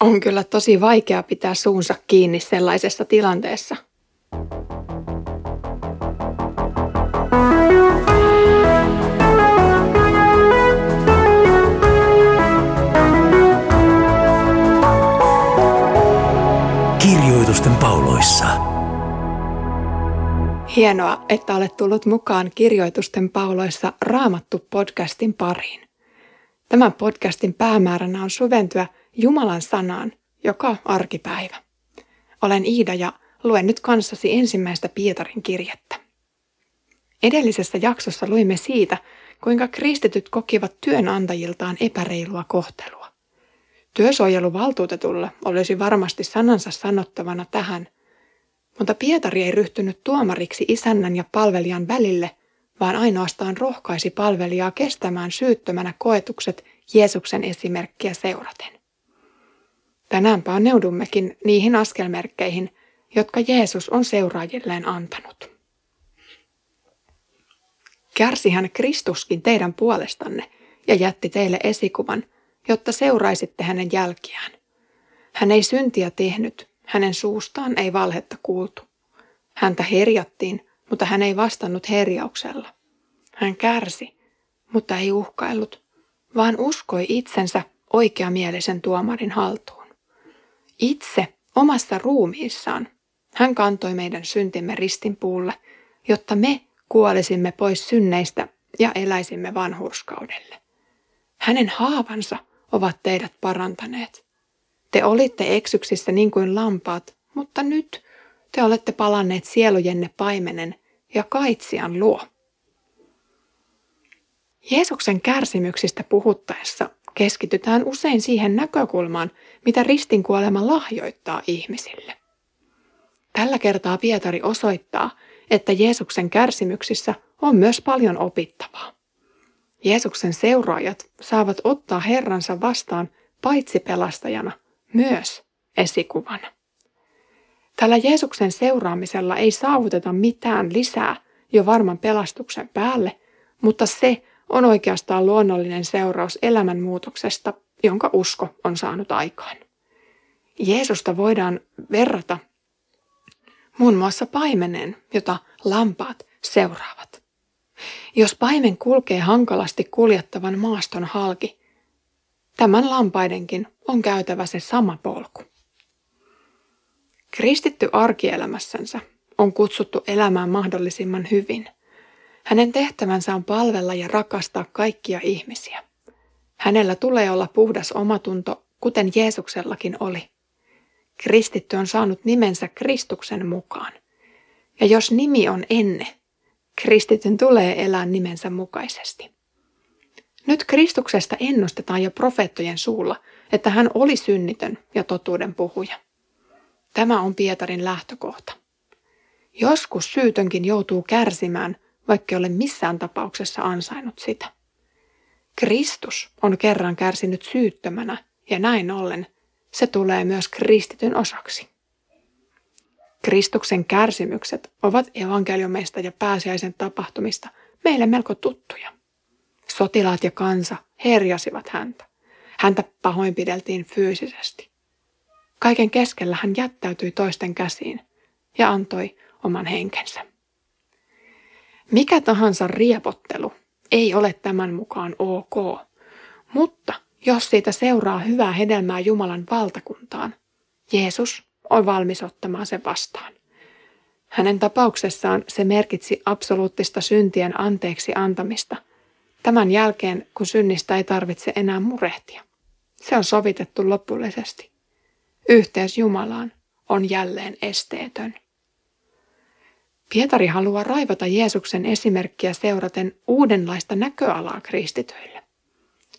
On kyllä tosi vaikea pitää suunsa kiinni sellaisessa tilanteessa. Kirjoitusten pauloissa. Hienoa, että olet tullut mukaan Kirjoitusten pauloissa Raamattu podcastin pariin. Tämän podcastin päämääränä on syventyä Jumalan sanaan joka arkipäivä. Olen Iida ja luen nyt kanssasi ensimmäistä Pietarin kirjettä. Edellisessä jaksossa luimme siitä, kuinka kristityt kokivat työnantajiltaan epäreilua kohtelua. Työsuojeluvaltuutetulle olisi varmasti sanansa sanottavana tähän, mutta Pietari ei ryhtynyt tuomariksi isännän ja palvelijan välille, vaan ainoastaan rohkaisi palvelijaa kestämään syyttömänä koetukset Jeesuksen esimerkkiä seuraten. Tänään paneudummekin niihin askelmerkkeihin, jotka Jeesus on seuraajilleen antanut. Kärsihän Kristuskin teidän puolestanne ja jätti teille esikuvan, jotta seuraisitte hänen jälkiään. Hän ei syntiä tehnyt, hänen suustaan ei valhetta kuultu. Häntä herjattiin, mutta hän ei vastannut herjauksella. Hän kärsi, mutta ei uhkaillut, vaan uskoi itsensä oikeamielisen tuomarin haltuun. Itse omassa ruumiissaan hän kantoi meidän syntimme ristinpuulle, jotta me kuolisimme pois synneistä ja eläisimme vanhurskaudelle. Hänen haavansa ovat teidät parantaneet. Te olitte eksyksissä niin kuin lampaat, mutta nyt te olette palanneet sielujenne paimenen ja kaitsian luo. Jeesuksen kärsimyksistä puhuttaessa keskitytään usein siihen näkökulmaan, mitä ristinkuolema lahjoittaa ihmisille. Tällä kertaa Pietari osoittaa, että Jeesuksen kärsimyksissä on myös paljon opittavaa. Jeesuksen seuraajat saavat ottaa Herransa vastaan paitsi pelastajana, myös esikuvana. Tällä Jeesuksen seuraamisella ei saavuteta mitään lisää jo varman pelastuksen päälle, mutta se on oikeastaan luonnollinen seuraus elämänmuutoksesta, jonka usko on saanut aikaan. Jeesusta voidaan verrata muun muassa paimeneen, jota lampaat seuraavat. Jos paimen kulkee hankalasti kuljettavan maaston halki, tämän lampaidenkin on käytävä se sama polku. Kristitty arkielämässänsä on kutsuttu elämään mahdollisimman hyvin – hänen tehtävänsä on palvella ja rakastaa kaikkia ihmisiä. Hänellä tulee olla puhdas omatunto, kuten Jeesuksellakin oli. Kristitty on saanut nimensä Kristuksen mukaan. Ja jos nimi on enne, kristityn tulee elää nimensä mukaisesti. Nyt Kristuksesta ennustetaan jo profeettojen suulla, että hän oli synnitön ja totuuden puhuja. Tämä on Pietarin lähtökohta. Joskus syytönkin joutuu kärsimään – vaikka ole missään tapauksessa ansainnut sitä. Kristus on kerran kärsinyt syyttömänä ja näin ollen se tulee myös kristityn osaksi. Kristuksen kärsimykset ovat evankeliumeista ja pääsiäisen tapahtumista meille melko tuttuja. Sotilaat ja kansa herjasivat häntä. Häntä pahoinpideltiin fyysisesti. Kaiken keskellä hän jättäytyi toisten käsiin ja antoi oman henkensä. Mikä tahansa riepottelu ei ole tämän mukaan ok, mutta jos siitä seuraa hyvää hedelmää Jumalan valtakuntaan, Jeesus on valmis ottamaan sen vastaan. Hänen tapauksessaan se merkitsi absoluuttista syntien anteeksi antamista. Tämän jälkeen, kun synnistä ei tarvitse enää murehtia. Se on sovitettu lopullisesti. Yhteys Jumalaan on jälleen esteetön. Pietari haluaa raivata Jeesuksen esimerkkiä seuraten uudenlaista näköalaa kristityille.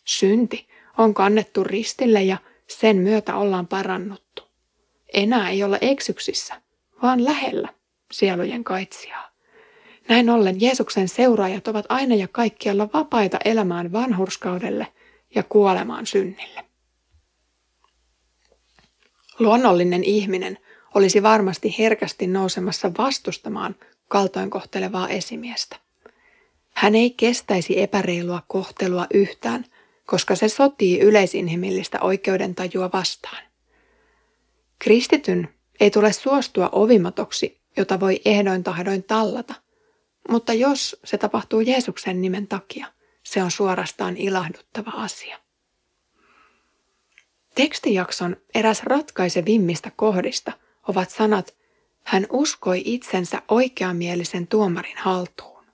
Synti on kannettu ristille ja sen myötä ollaan parannuttu. Enää ei olla eksyksissä, vaan lähellä sielujen kaitsijaa. Näin ollen Jeesuksen seuraajat ovat aina ja kaikkialla vapaita elämään vanhurskaudelle ja kuolemaan synnille. Luonnollinen ihminen – olisi varmasti herkästi nousemassa vastustamaan kaltoinkohtelevaa esimiestä. Hän ei kestäisi epäreilua kohtelua yhtään, koska se sotii yleisinhimillistä oikeudentajua vastaan. Kristityn ei tule suostua ovimatoksi, jota voi ehdoin tahdoin tallata, mutta jos se tapahtuu Jeesuksen nimen takia, se on suorastaan ilahduttava asia. Tekstijakson eräs ratkaisevimmista kohdista ovat sanat, hän uskoi itsensä oikeamielisen tuomarin haltuun.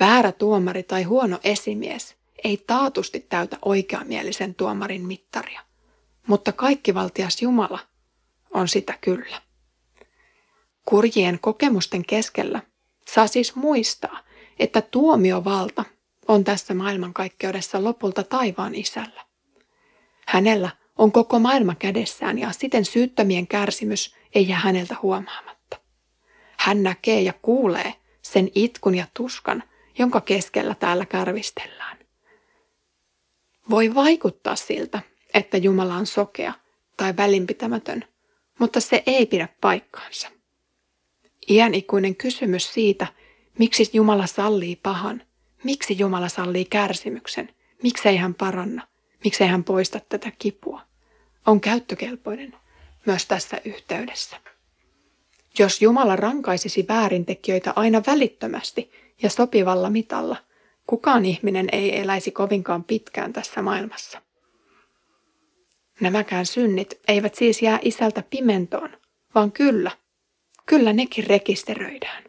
Väärä tuomari tai huono esimies ei taatusti täytä oikeamielisen tuomarin mittaria, mutta kaikkivaltias Jumala on sitä kyllä. Kurjien kokemusten keskellä saa siis muistaa, että tuomiovalta on tässä maailmankaikkeudessa lopulta taivaan isällä. Hänellä on koko maailma kädessään ja siten syyttömien kärsimys ei jää häneltä huomaamatta. Hän näkee ja kuulee sen itkun ja tuskan, jonka keskellä täällä kärvistellään. Voi vaikuttaa siltä, että Jumala on sokea tai välinpitämätön, mutta se ei pidä paikkaansa. Iän ikuinen kysymys siitä, miksi Jumala sallii pahan, miksi Jumala sallii kärsimyksen, miksei hän paranna, miksei hän poista tätä kipua, on käyttökelpoinen myös tässä yhteydessä. Jos Jumala rankaisisi väärintekijöitä aina välittömästi ja sopivalla mitalla, kukaan ihminen ei eläisi kovinkaan pitkään tässä maailmassa. Nämäkään synnit eivät siis jää isältä pimentoon, vaan kyllä, kyllä nekin rekisteröidään.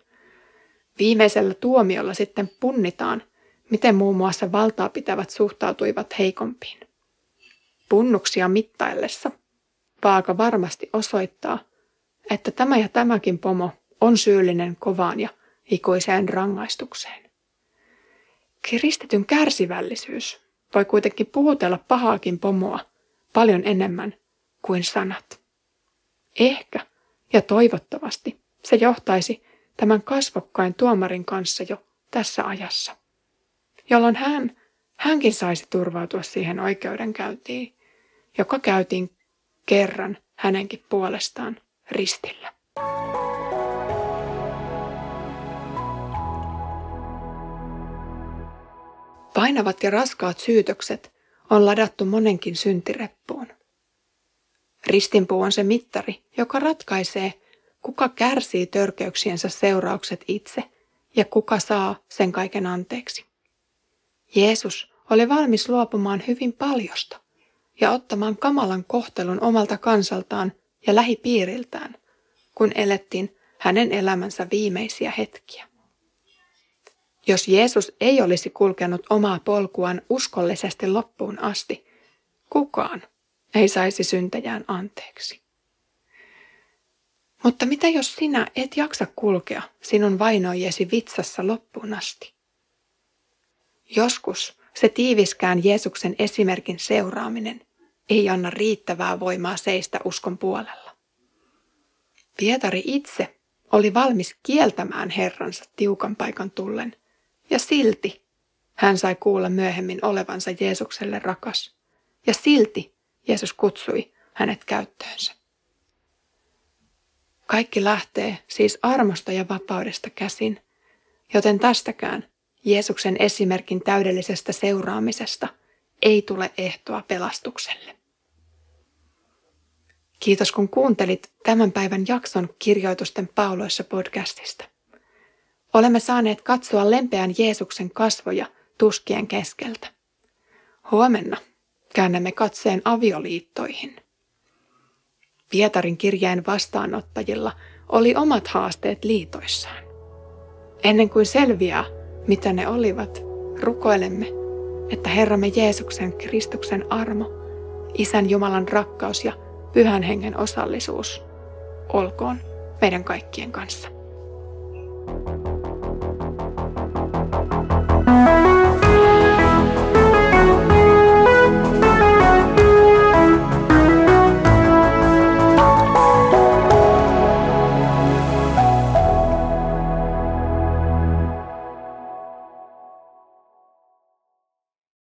Viimeisellä tuomiolla sitten punnitaan, miten muun muassa valtaa pitävät suhtautuivat heikompiin. Punnuksia mittaillessa vaaka varmasti osoittaa, että tämä ja tämäkin pomo on syyllinen kovaan ja ikuiseen rangaistukseen. Kiristetyn kärsivällisyys voi kuitenkin puhutella pahaakin pomoa paljon enemmän kuin sanat. Ehkä ja toivottavasti se johtaisi tämän kasvokkain tuomarin kanssa jo tässä ajassa, jolloin hän, hänkin saisi turvautua siihen oikeudenkäyntiin, joka käytiin kerran hänenkin puolestaan ristillä. Painavat ja raskaat syytökset on ladattu monenkin syntireppuun. Ristinpuu on se mittari, joka ratkaisee, kuka kärsii törkeyksiensä seuraukset itse ja kuka saa sen kaiken anteeksi. Jeesus oli valmis luopumaan hyvin paljosta ja ottamaan kamalan kohtelun omalta kansaltaan ja lähipiiriltään, kun elettiin hänen elämänsä viimeisiä hetkiä. Jos Jeesus ei olisi kulkenut omaa polkuaan uskollisesti loppuun asti, kukaan ei saisi syntejään anteeksi. Mutta mitä jos sinä et jaksa kulkea sinun vainoijesi vitsassa loppuun asti? Joskus se tiiviskään Jeesuksen esimerkin seuraaminen ei anna riittävää voimaa seistä uskon puolella. Pietari itse oli valmis kieltämään Herransa tiukan paikan tullen, ja silti hän sai kuulla myöhemmin olevansa Jeesukselle rakas, ja silti Jeesus kutsui hänet käyttöönsä. Kaikki lähtee siis armosta ja vapaudesta käsin, joten tästäkään Jeesuksen esimerkin täydellisestä seuraamisesta ei tule ehtoa pelastukselle. Kiitos kun kuuntelit tämän päivän jakson kirjoitusten pauloissa podcastista. Olemme saaneet katsoa lempeän Jeesuksen kasvoja tuskien keskeltä. Huomenna käännämme katseen avioliittoihin. Pietarin kirjeen vastaanottajilla oli omat haasteet liitoissaan. Ennen kuin selviää, mitä ne olivat, rukoilemme, että Herramme Jeesuksen Kristuksen armo, Isän Jumalan rakkaus ja pyhän hengen osallisuus olkoon meidän kaikkien kanssa. thank you